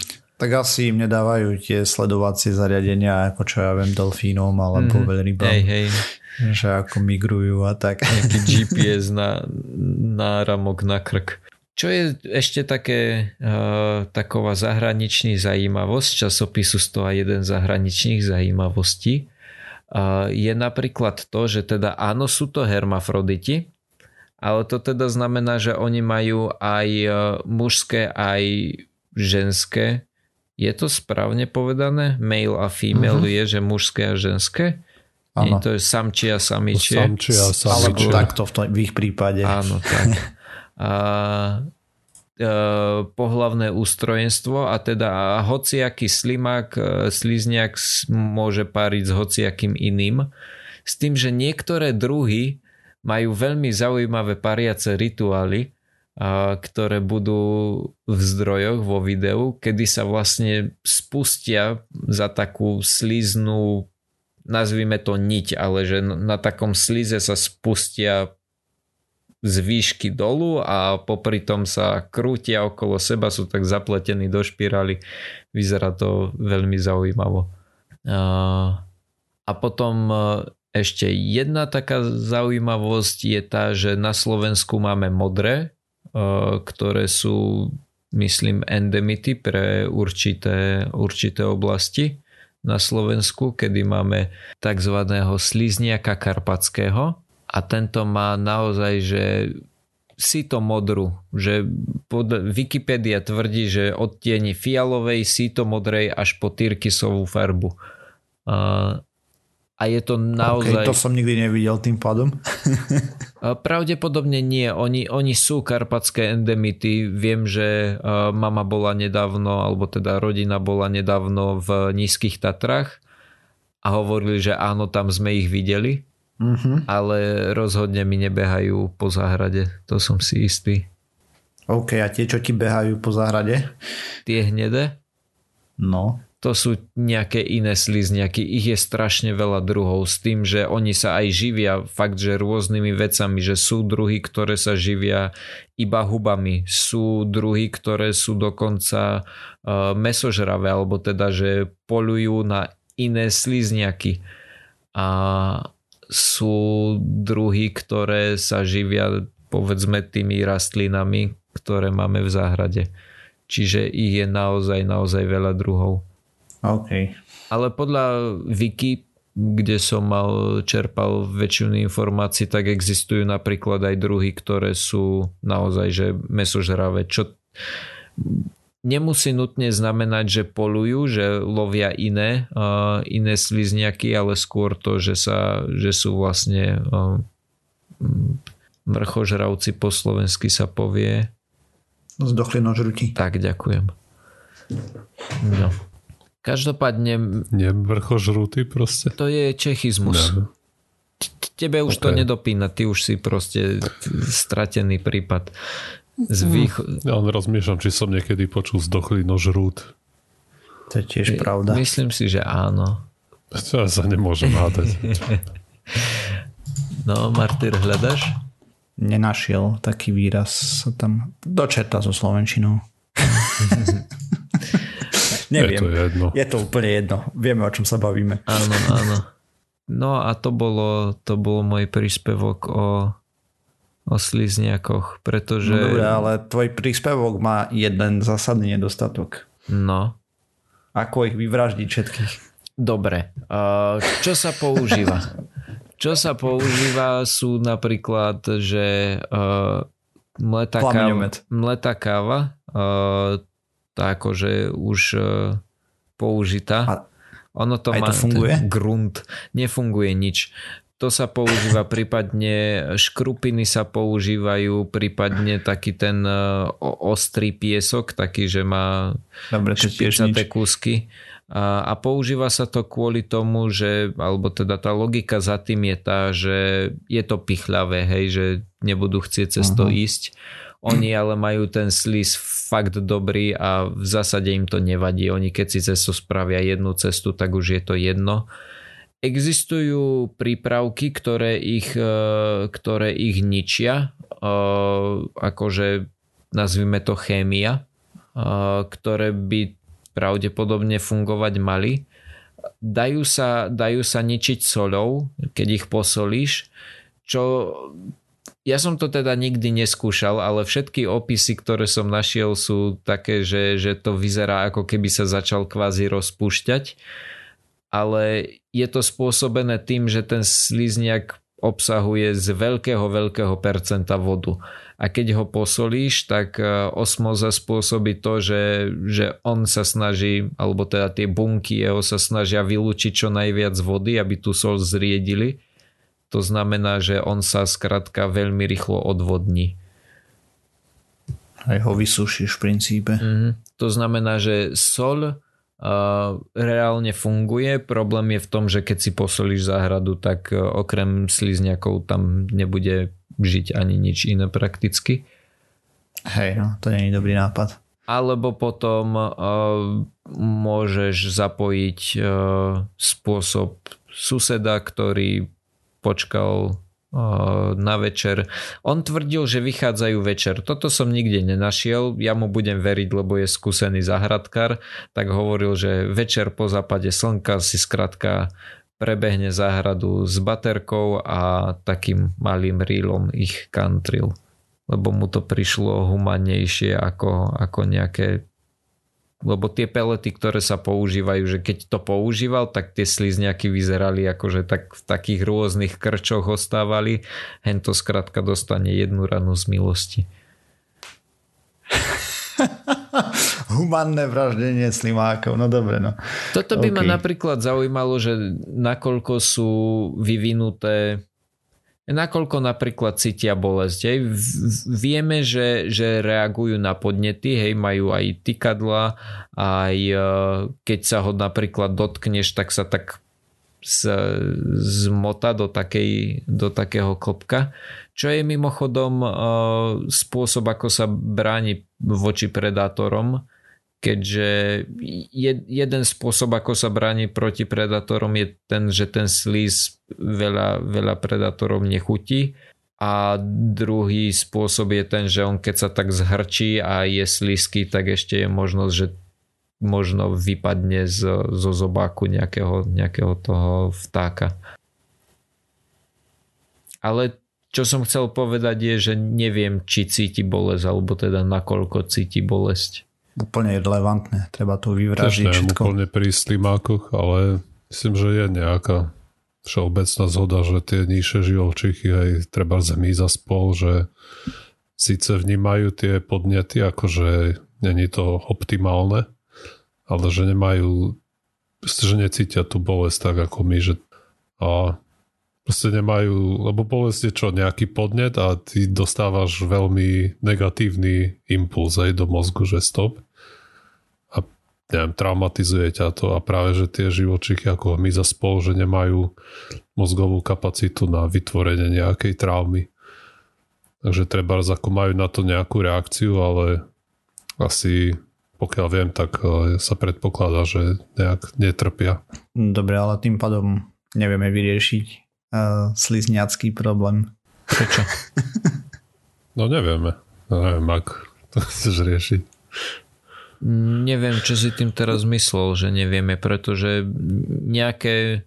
Tak asi im nedávajú tie sledovacie zariadenia, ako čo ja viem, delfínom alebo mm, veľrybám. Hej, hej. Že ako migrujú a tak. Nejaký GPS na, na ramok na krk. Čo je ešte také uh, taková zahraničný zajímavosť, časopisu 101 zahraničných zajímavostí, uh, je napríklad to, že teda áno, sú to hermafroditi, ale to teda znamená, že oni majú aj uh, mužské, aj ženské. Je to správne povedané? Male a female uh-huh. je, že mužské a ženské? Nie, to je samči a samičie. Samči a samičie. Alebo takto v, to, v ich prípade. Áno, tak. a, e, pohlavné ústrojenstvo a teda hociaký slimák, e, slizniak môže páriť s hociakým iným. S tým, že niektoré druhy majú veľmi zaujímavé pariace rituály ktoré budú v zdrojoch vo videu, kedy sa vlastne spustia za takú sliznú nazvime to niť, ale že na takom slize sa spustia z výšky dolu a popri tom sa krútia okolo seba, sú tak zapletení do špirály. Vyzerá to veľmi zaujímavo. A potom ešte jedna taká zaujímavosť je tá, že na Slovensku máme modré, e, ktoré sú myslím endemity pre určité, určité oblasti na Slovensku, kedy máme tzv. slizniaka karpatského a tento má naozaj, že si to modru, že pod Wikipedia tvrdí, že odtieni fialovej, síto modrej až po tyrkysovú farbu a je to naozaj... Okay, to som nikdy nevidel tým pádom. Pravdepodobne nie. Oni, oni sú karpatské endemity. Viem, že mama bola nedávno, alebo teda rodina bola nedávno v Nízkych Tatrách a hovorili, že áno, tam sme ich videli, mm-hmm. ale rozhodne mi nebehajú po záhrade. To som si istý. OK, a tie, čo ti behajú po záhrade? Tie hnedé? No to sú nejaké iné slizniaky. Ich je strašne veľa druhov s tým, že oni sa aj živia fakt, že rôznymi vecami, že sú druhy, ktoré sa živia iba hubami, sú druhy, ktoré sú dokonca uh, mesožravé, alebo teda, že polujú na iné slizniaky. A sú druhy, ktoré sa živia povedzme tými rastlinami, ktoré máme v záhrade. Čiže ich je naozaj, naozaj veľa druhov. OK. Ale podľa Wiki, kde som mal, čerpal väčšinu informácií, tak existujú napríklad aj druhy, ktoré sú naozaj že mesožravé, čo nemusí nutne znamenať, že polujú, že lovia iné, uh, iné slizniaky, ale skôr to, že, sa, že sú vlastne uh, mrchožravci po slovensky sa povie. Zdochli nožrutí. Tak, ďakujem. No. Každopádne... Nevrchožrutý proste? To je čechizmus. No. Tebe už okay. to nedopína, ty už si proste stratený prípad. Z vých... Ja len rozmýšľam, či som niekedy počul zdochlý nožrút. To je tiež pravda. Myslím si, že áno. Ja sa nemôžem hádať. no, Martyr, hľadaš? Nenašiel taký výraz sa tam dočerta so Slovenčinou. Neviem. Je to jedno. Je to úplne jedno. Vieme, o čom sa bavíme. Áno, áno. No a to bolo, to bol môj príspevok o, o slizniakoch, pretože... No dobré, ale tvoj príspevok má jeden zásadný nedostatok. No. Ako ich vyvraždiť všetkých? Dobre. Čo sa používa? Čo sa používa sú napríklad, že mletá káva, mletá káva tá akože už e, použitá. A ono to má to funguje? grunt. Nefunguje nič. To sa používa, prípadne škrupiny sa používajú, prípadne taký ten e, ostrý piesok, taký, že má Dobre, špicaté kúsky. A, a používa sa to kvôli tomu, že, alebo teda tá logika za tým je tá, že je to pichľavé, hej, že nebudú chcieť cez to uh-huh. ísť oni ale majú ten slis fakt dobrý a v zásade im to nevadí. Oni keď si cestu spravia jednu cestu, tak už je to jedno. Existujú prípravky, ktoré ich, e, ktoré ich ničia, e, akože nazvime to chémia, e, ktoré by pravdepodobne fungovať mali. Dajú sa, dajú sa ničiť solou, keď ich posolíš, čo ja som to teda nikdy neskúšal, ale všetky opisy, ktoré som našiel sú také, že, že to vyzerá ako keby sa začal kvázi rozpúšťať. Ale je to spôsobené tým, že ten slizniak obsahuje z veľkého, veľkého percenta vodu. A keď ho posolíš, tak e, osmoza spôsobí to, že, že on sa snaží, alebo teda tie bunky jeho sa snažia vylúčiť čo najviac vody, aby tú sol zriedili to znamená, že on sa skratka veľmi rýchlo odvodní. Aj ho vysúšiš v princípe. Mm-hmm. To znamená, že sol uh, reálne funguje. Problém je v tom, že keď si posolíš záhradu, tak uh, okrem slizňakov tam nebude žiť ani nič iné prakticky. Hej, no, to nie je dobrý nápad. Alebo potom uh, môžeš zapojiť uh, spôsob suseda, ktorý počkal na večer. On tvrdil, že vychádzajú večer. Toto som nikde nenašiel, ja mu budem veriť, lebo je skúsený zahradkár, tak hovoril, že večer po západe slnka si skratka prebehne záhradu s baterkou a takým malým rílom ich kantril. Lebo mu to prišlo humanejšie ako, ako nejaké lebo tie pelety, ktoré sa používajú, že keď to používal, tak tie slizňaky vyzerali ako, že tak v takých rôznych krčoch ostávali. Hento skrátka dostane jednu ranu z milosti. Humanné vraždenie slimákov, no dobre no. Toto by okay. ma napríklad zaujímalo, že nakoľko sú vyvinuté nakoľko napríklad cítia bolesť. Hej. Vieme, že, že reagujú na podnety, hej, majú aj tykadla, aj e, keď sa ho napríklad dotkneš, tak sa tak zmota do, takej, do takého klopka, čo je mimochodom e, spôsob, ako sa bráni voči predátorom, keďže jeden spôsob, ako sa bráni proti predátorom je ten, že ten slíz veľa, veľa predátorov nechutí a druhý spôsob je ten, že on keď sa tak zhrčí a je slízky, tak ešte je možnosť, že možno vypadne z, zo zobáku nejakého, nejakého toho vtáka. Ale čo som chcel povedať je, že neviem, či cíti bolesť, alebo teda nakoľko cíti bolesť úplne relevantné. Treba to vyvražiť Tež všetko. úplne pri slimákoch, ale myslím, že je nejaká všeobecná zhoda, že tie nižšie živočichy aj treba zemí za spol, že síce vnímajú tie podnety, akože není to optimálne, ale že nemajú že necítia tú bolesť tak ako my, že a proste nemajú, lebo bolesť je čo, nejaký podnet a ty dostávaš veľmi negatívny impuls aj do mozgu, že stop. Neviem, traumatizuje ťa to a práve, že tie živočichy ako my za spolu, že nemajú mozgovú kapacitu na vytvorenie nejakej traumy. Takže treba, ako majú na to nejakú reakciu, ale asi pokiaľ viem, tak eh, sa predpokladá, že nejak netrpia. Dobre, ale tým pádom nevieme vyriešiť uh, slizniacký problém. Prečo? no nevieme. No neviem, ak to chceš riešiť. Neviem, čo si tým teraz myslel, že nevieme, pretože nejaké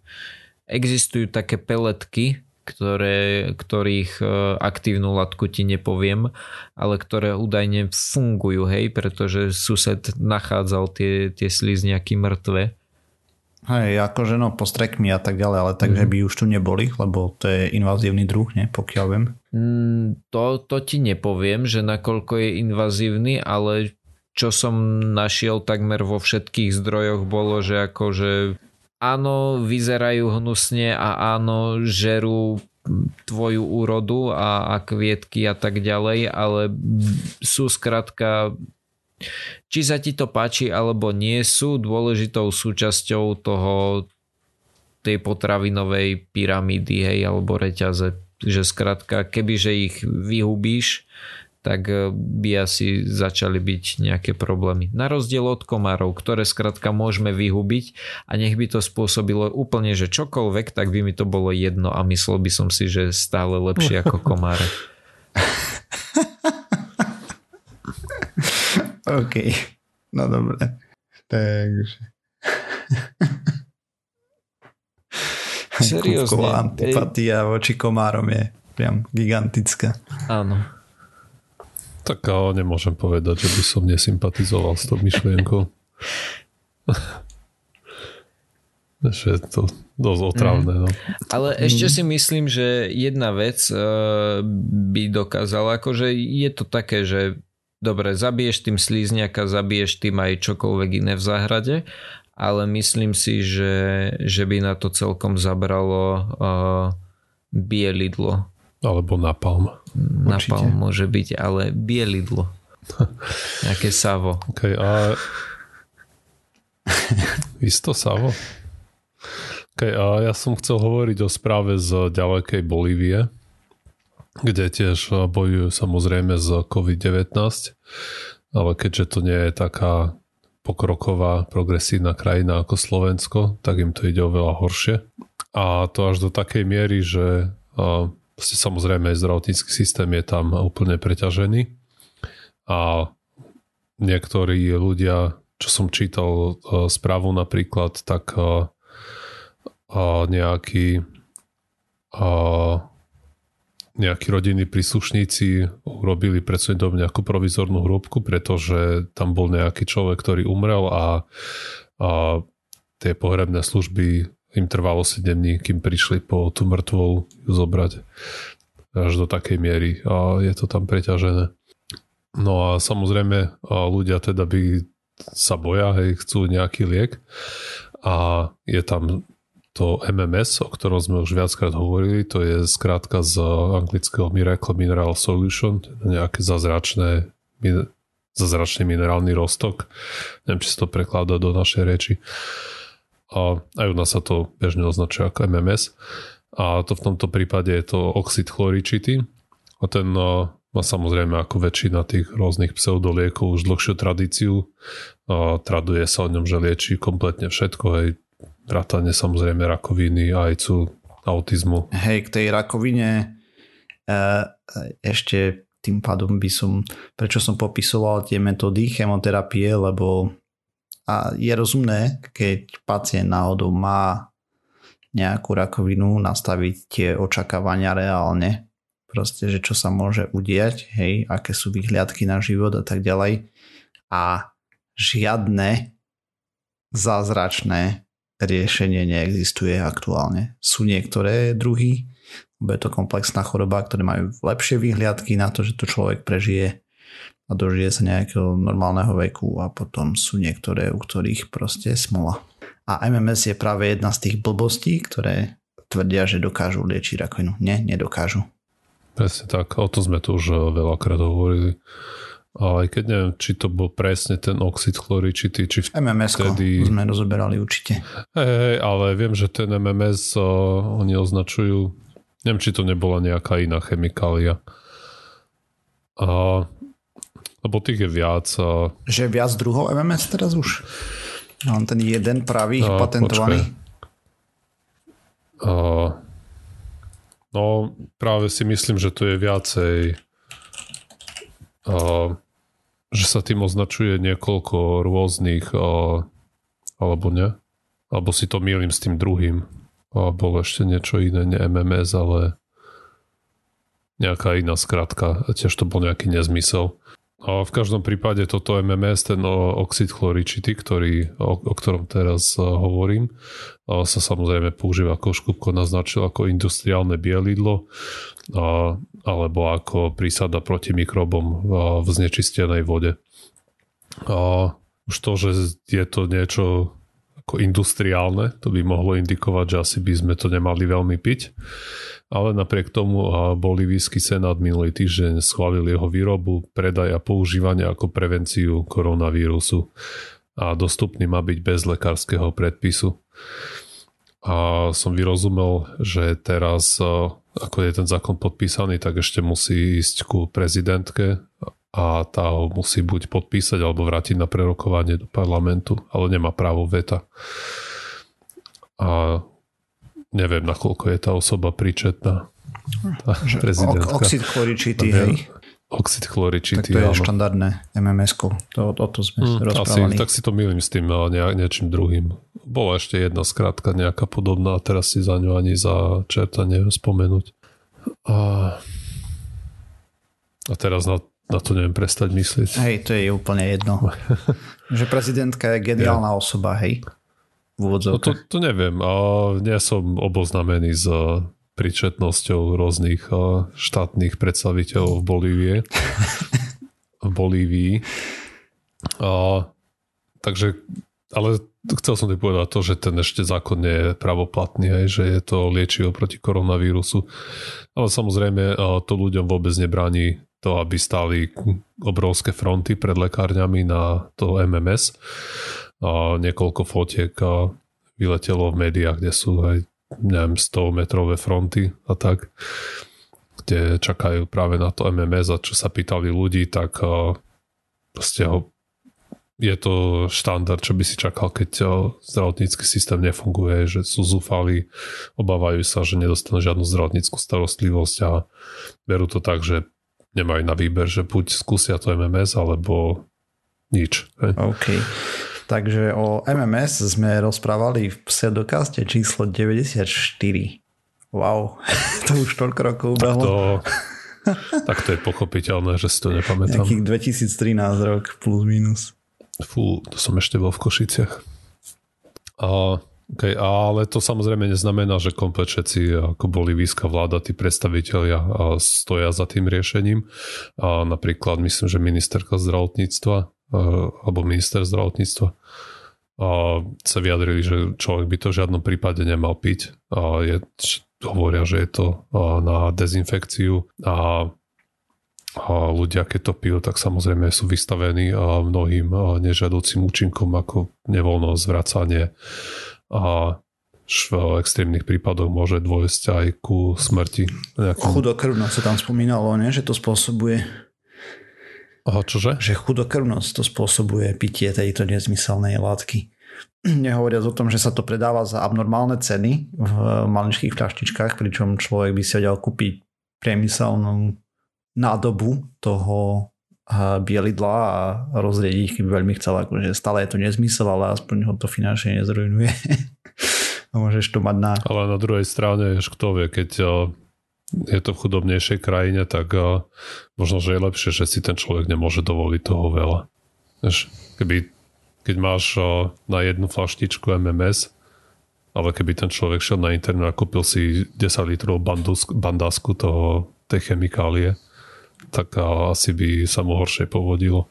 existujú také peletky, ktoré, ktorých e, aktívnu latku ti nepoviem, ale ktoré údajne fungujú, hej, pretože sused nachádzal tie, tie slizniaky mŕtve Hej, akože no, postrekmi a tak ďalej, ale tak, mm. by už tu neboli, lebo to je invazívny druh, ne, pokiaľ viem. Mm, to, to ti nepoviem, že nakoľko je invazívny, ale čo som našiel takmer vo všetkých zdrojoch bolo, že akože áno, vyzerajú hnusne a áno, žerú tvoju úrodu a, a kvietky a tak ďalej, ale sú skrátka či sa ti to páči alebo nie, sú dôležitou súčasťou toho tej potravinovej pyramídy, hej, alebo reťaze. Že skrátka, kebyže ich vyhubíš, tak eh, by asi začali byť nejaké problémy. Na rozdiel od komárov, ktoré skrátka môžeme vyhubiť a nech by to spôsobilo úplne, že čokoľvek, tak by mi to bolo jedno a myslel by som si, že stále lepšie ako komáre. OK. No dobre. Takže. Seriózne. antipatia voči komárom je priam gigantická. Áno. Tak ale nemôžem povedať, že by som nesympatizoval s tou myšlienkou. že je to dosť otravné. No. Ale ešte si myslím, že jedna vec eh, by dokázala, akože je to také, že dobre, zabiješ tým slízniaka, zabiješ tým aj čokoľvek iné v záhrade, ale myslím si, že, že by na to celkom zabralo uh, bielidlo. Alebo napalm. Napalm Určite. môže byť, ale bielidlo. Nejaké savo. Okay, a... Isto savo? Okay, a ja som chcel hovoriť o správe z ďalekej Bolívie. kde tiež bojujú samozrejme z COVID-19, ale keďže to nie je taká pokroková, progresívna krajina ako Slovensko, tak im to ide oveľa horšie. A to až do takej miery, že samozrejme zdravotnícky systém je tam úplne preťažený. A niektorí ľudia, čo som čítal správu napríklad, tak a, a nejaký nejakí rodinní príslušníci urobili pred svojím dom nejakú provizornú hrúbku, pretože tam bol nejaký človek, ktorý umrel a, a tie pohrebné služby im trvalo 7 dní, kým prišli po tú mŕtvolu zobrať až do takej miery a je to tam preťažené. No a samozrejme ľudia teda by sa boja, hej, chcú nejaký liek a je tam to MMS, o ktorom sme už viackrát hovorili, to je skrátka z anglického Miracle Mineral Solution, teda nejaké zázračné, zázračný minerálny roztok. Neviem, či sa to prekladá do našej reči. A aj u nás sa to bežne označuje ako MMS. A to v tomto prípade je to oxid chloričity. A ten má samozrejme ako väčšina tých rôznych pseudoliekov už dlhšiu tradíciu. A traduje sa o ňom, že lieči kompletne všetko, hej, vrátane samozrejme rakoviny, ajcu, autizmu. Hej, k tej rakovine e, ešte tým pádom by som, prečo som popisoval tie metódy chemoterapie, lebo a je rozumné, keď pacient náhodou má nejakú rakovinu, nastaviť tie očakávania reálne. Proste, že čo sa môže udiať, hej, aké sú vyhliadky na život a tak ďalej. A žiadne zázračné riešenie neexistuje aktuálne. Sú niektoré druhy, je to komplexná choroba, ktoré majú lepšie výhliadky na to, že to človek prežije a dožije sa nejakého normálneho veku a potom sú niektoré, u ktorých proste smola. A MMS je práve jedna z tých blbostí, ktoré tvrdia, že dokážu liečiť rakovinu. Nie, nedokážu. Presne tak, o to sme tu už veľakrát hovorili. Ale aj keď neviem, či to bol presne ten oxid chloričitý, či MMS vtedy... sme rozoberali určite. Hej, hej, ale viem, že ten MMS uh, oni označujú, neviem, či to nebola nejaká iná chemikália. A, lebo tých je viac. A... Že viac druhov MMS teraz už? Mám ten jeden pravý no, patentovaný. Uh, no, práve si myslím, že to je viacej uh, že sa tým označuje niekoľko rôznych, alebo ne? Alebo si to mýlim s tým druhým. A bolo ešte niečo iné, nie MMS, ale nejaká iná skratka. Tiež to bol nejaký nezmysel. A v každom prípade toto MMS, ten oxid chloričity, ktorý, o, o ktorom teraz hovorím, sa samozrejme používa, ako Škupko naznačil, ako industriálne bielidlo alebo ako prísada proti mikrobom v znečistenej vode. A už to, že je to niečo ako industriálne, to by mohlo indikovať, že asi by sme to nemali veľmi piť. Ale napriek tomu Bolivijský senát minulý týždeň schválil jeho výrobu, predaj a používanie ako prevenciu koronavírusu a dostupný má byť bez lekárskeho predpisu. A som vyrozumel, že teraz ako je ten zákon podpísaný, tak ešte musí ísť ku prezidentke a tá ho musí buď podpísať alebo vrátiť na prerokovanie do parlamentu, ale nemá právo veta. A neviem, nakoľko je tá osoba príčetná. Tá prezidentka. Oxid chloričitý, hej. Oxid chloričitý, Tak to je áno. štandardné mms to, o to sme mm, rozprávali. Asi, tak si to milím s tým nie, niečím druhým. Bola ešte jedna skratka nejaká podobná, a teraz si za ňu ani za čerta neviem spomenúť. A, a teraz na, na to neviem prestať myslieť. Hej, to je úplne jedno. že prezidentka je geniálna ja. osoba, hej? V no to, to neviem. A nie som oboznamený s príčetnosťou rôznych štátnych predstaviteľov v Bolívie. v Bolívii. A, takže, ale chcel som ti povedať to, že ten ešte zákon nie je pravoplatný, aj, že je to liečivo proti koronavírusu. Ale samozrejme to ľuďom vôbec nebráni to, aby stáli obrovské fronty pred lekárňami na to MMS. A niekoľko fotiek vyletelo v médiách, kde sú aj neviem, 100 metrové fronty a tak. kde čakajú práve na to MMS a čo sa pýtali ľudí, tak proste ho je to štandard, čo by si čakal, keď zdravotnícky systém nefunguje, že sú zúfali, obávajú sa, že nedostanú žiadnu zdravotníckú starostlivosť a berú to tak, že nemajú na výber, že buď skúsia to MMS, alebo nič. He? OK. Takže o MMS sme rozprávali v pseudokaste číslo 94. Wow, to už toľko rokov. Tak to, tak to je pochopiteľné, že si to nepamätám. Nejakých 2013 rok plus minus. Fú, to som ešte bol v Košiciach. A, okay, ale to samozrejme neznamená, že komplet všetci, ako bolivijská vláda, tí predstavitelia stoja za tým riešením. A napríklad myslím, že ministerka zdravotníctva alebo minister zdravotníctva a sa vyjadrili, že človek by to v žiadnom prípade nemal piť. A je, hovoria, že je to na dezinfekciu a a ľudia, keď to pijú, tak samozrejme sú vystavení mnohým nežiadúcim účinkom ako nevoľnosť, zvracanie a v extrémnych prípadoch môže dôjsť aj ku smrti. Nejakom... Chudokrvnosť sa tam spomínalo, nie? že to spôsobuje Aha, čože? Že chudokrvnosť to spôsobuje pitie tejto nezmyselnej látky. Nehovoriac o tom, že sa to predáva za abnormálne ceny v maličkých fľaštičkách, pričom človek by si vedel kúpiť priemyselnú nádobu toho bielidla a rozrieť ich, keby veľmi chcel. Akože stále je to nezmysel, ale aspoň ho to finančne nezrujnuje. a môžeš to mať na... Ale na druhej strane, kto vie, keď je to v chudobnejšej krajine, tak možno, že je lepšie, že si ten človek nemôže dovoliť toho veľa. Keby, keď máš na jednu flaštičku MMS, ale keby ten človek šiel na internet a kúpil si 10 litrov bandásku toho, tej chemikálie, tak asi by sa mu horšie povodilo.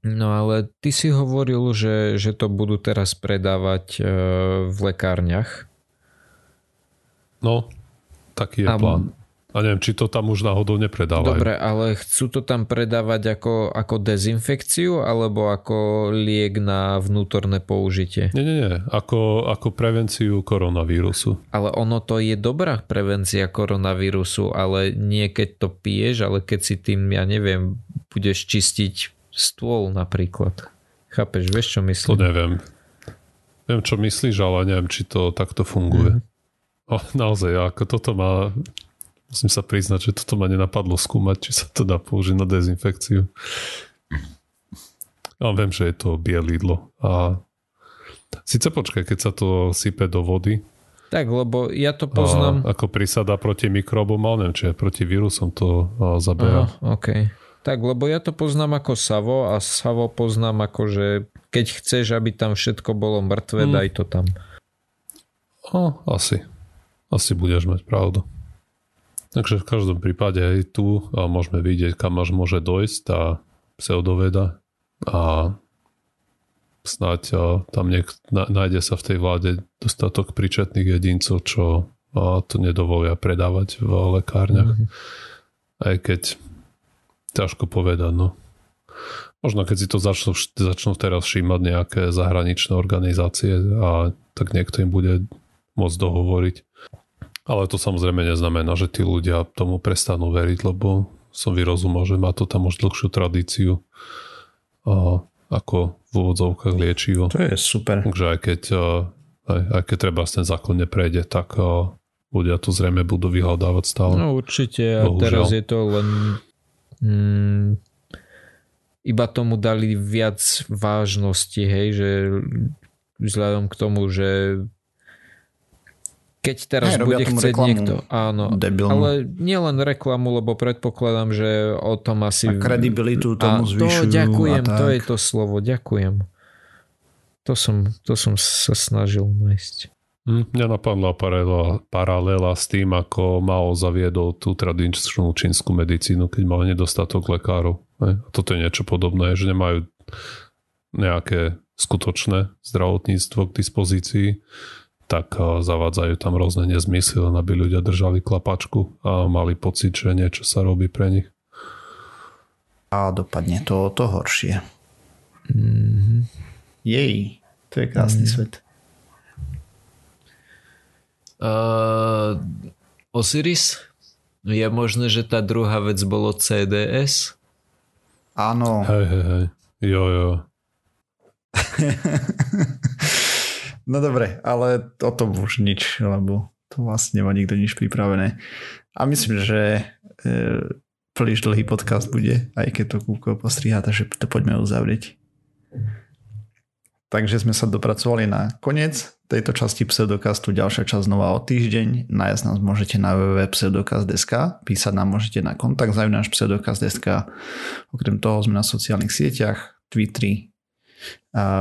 No ale ty si hovoril, že, že to budú teraz predávať e, v lekárniach. No, taký je a, plán. A neviem, či to tam už náhodou nepredávajú. Dobre, ale chcú to tam predávať ako, ako dezinfekciu alebo ako liek na vnútorné použitie? Nie, nie, nie. Ako, ako prevenciu koronavírusu. Ale ono to je dobrá prevencia koronavírusu, ale nie keď to piješ, ale keď si tým, ja neviem, budeš čistiť stôl napríklad. Chápeš, vieš čo myslím? To neviem. Viem, čo myslíš, ale neviem, či to takto funguje. Mm. O, naozaj, ako toto má Musím sa priznať, že toto ma nenapadlo skúmať, či sa to dá použiť na dezinfekciu. Ale viem, že je to bielidlo. A síce počkaj, keď sa to sype do vody, tak, lebo ja to poznám. A ako prísada proti mikrobom, ale neviem, či proti vírusom to zabera. Aha, okay. Tak, lebo ja to poznám ako Savo a Savo poznám ako, že keď chceš, aby tam všetko bolo mŕtve, hmm. daj to tam. O, asi. Asi budeš mať pravdu. Takže v každom prípade aj tu môžeme vidieť, kam až môže dojsť tá pseudoveda a snáď tam niek- nájde sa v tej vláde dostatok príčetných jedincov, čo to nedovolia predávať v lekárniach. Mm-hmm. Aj keď ťažko povedať, no. Možno keď si to začnú, začnú teraz všímať nejaké zahraničné organizácie a tak niekto im bude môcť dohovoriť. Ale to samozrejme neznamená, že tí ľudia tomu prestanú veriť, lebo som vyrozumel, že má to tam už dlhšiu tradíciu a ako v úvodzovkách liečivo. To je super. Takže aj keď, aj, aj keď treba ten zákon neprejde, tak ľudia to zrejme budú vyhľadávať stále. No určite a Bohužiaľ. teraz je to len mm, iba tomu dali viac vážnosti, hej, že vzhľadom k tomu, že keď teraz Aj, bude chcieť niekto. Áno, debilnú. ale nielen reklamu, lebo predpokladám, že o tom asi... A kredibilitu tomu zvyšujú. To ďakujem, to je to slovo, ďakujem. To som, to som sa snažil nájsť. Hm, mňa napadla paralela, paralela s tým, ako Mao zaviedol tú tradičnú čínsku medicínu, keď mal nedostatok lekárov. A toto je niečo podobné, že nemajú nejaké skutočné zdravotníctvo k dispozícii tak eh, zavádzajú tam rôzne nezmysly, len aby ľudia držali klapačku a mali pocit, že niečo sa robí pre nich. A dopadne to o to horšie. Mm-hmm. Jej, to je krásny mm. svet. Uh, Osiris? Je možné, že tá druhá vec bolo CDS? Áno. Hej, hej, hej. Jo, jo. no dobre, ale o tom už nič, lebo to vlastne nemá nikto nič pripravené. A myslím, že e, príliš dlhý podcast bude, aj keď to kúko postriha, takže to poďme uzavrieť. Takže sme sa dopracovali na koniec tejto časti pseudokastu. Ďalšia časť znova o týždeň. Nájsť nás môžete na www.pseudokast.sk Písať nám môžete na kontakt zavináš pseudokast.sk Okrem toho sme na sociálnych sieťach, Twitteri,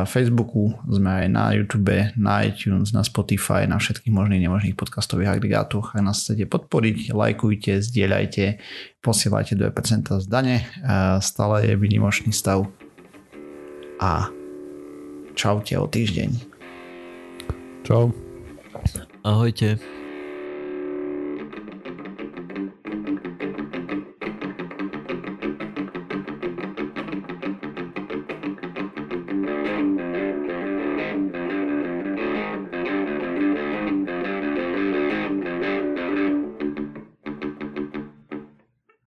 Facebooku, sme aj na YouTube, na iTunes, na Spotify, na všetkých možných nemožných podcastových agregátoch. Ak nás chcete podporiť, lajkujte, zdieľajte, posielajte 2% z dane. Stále je výnimočný stav. A Čaute o týždeň. Čau. Ahojte.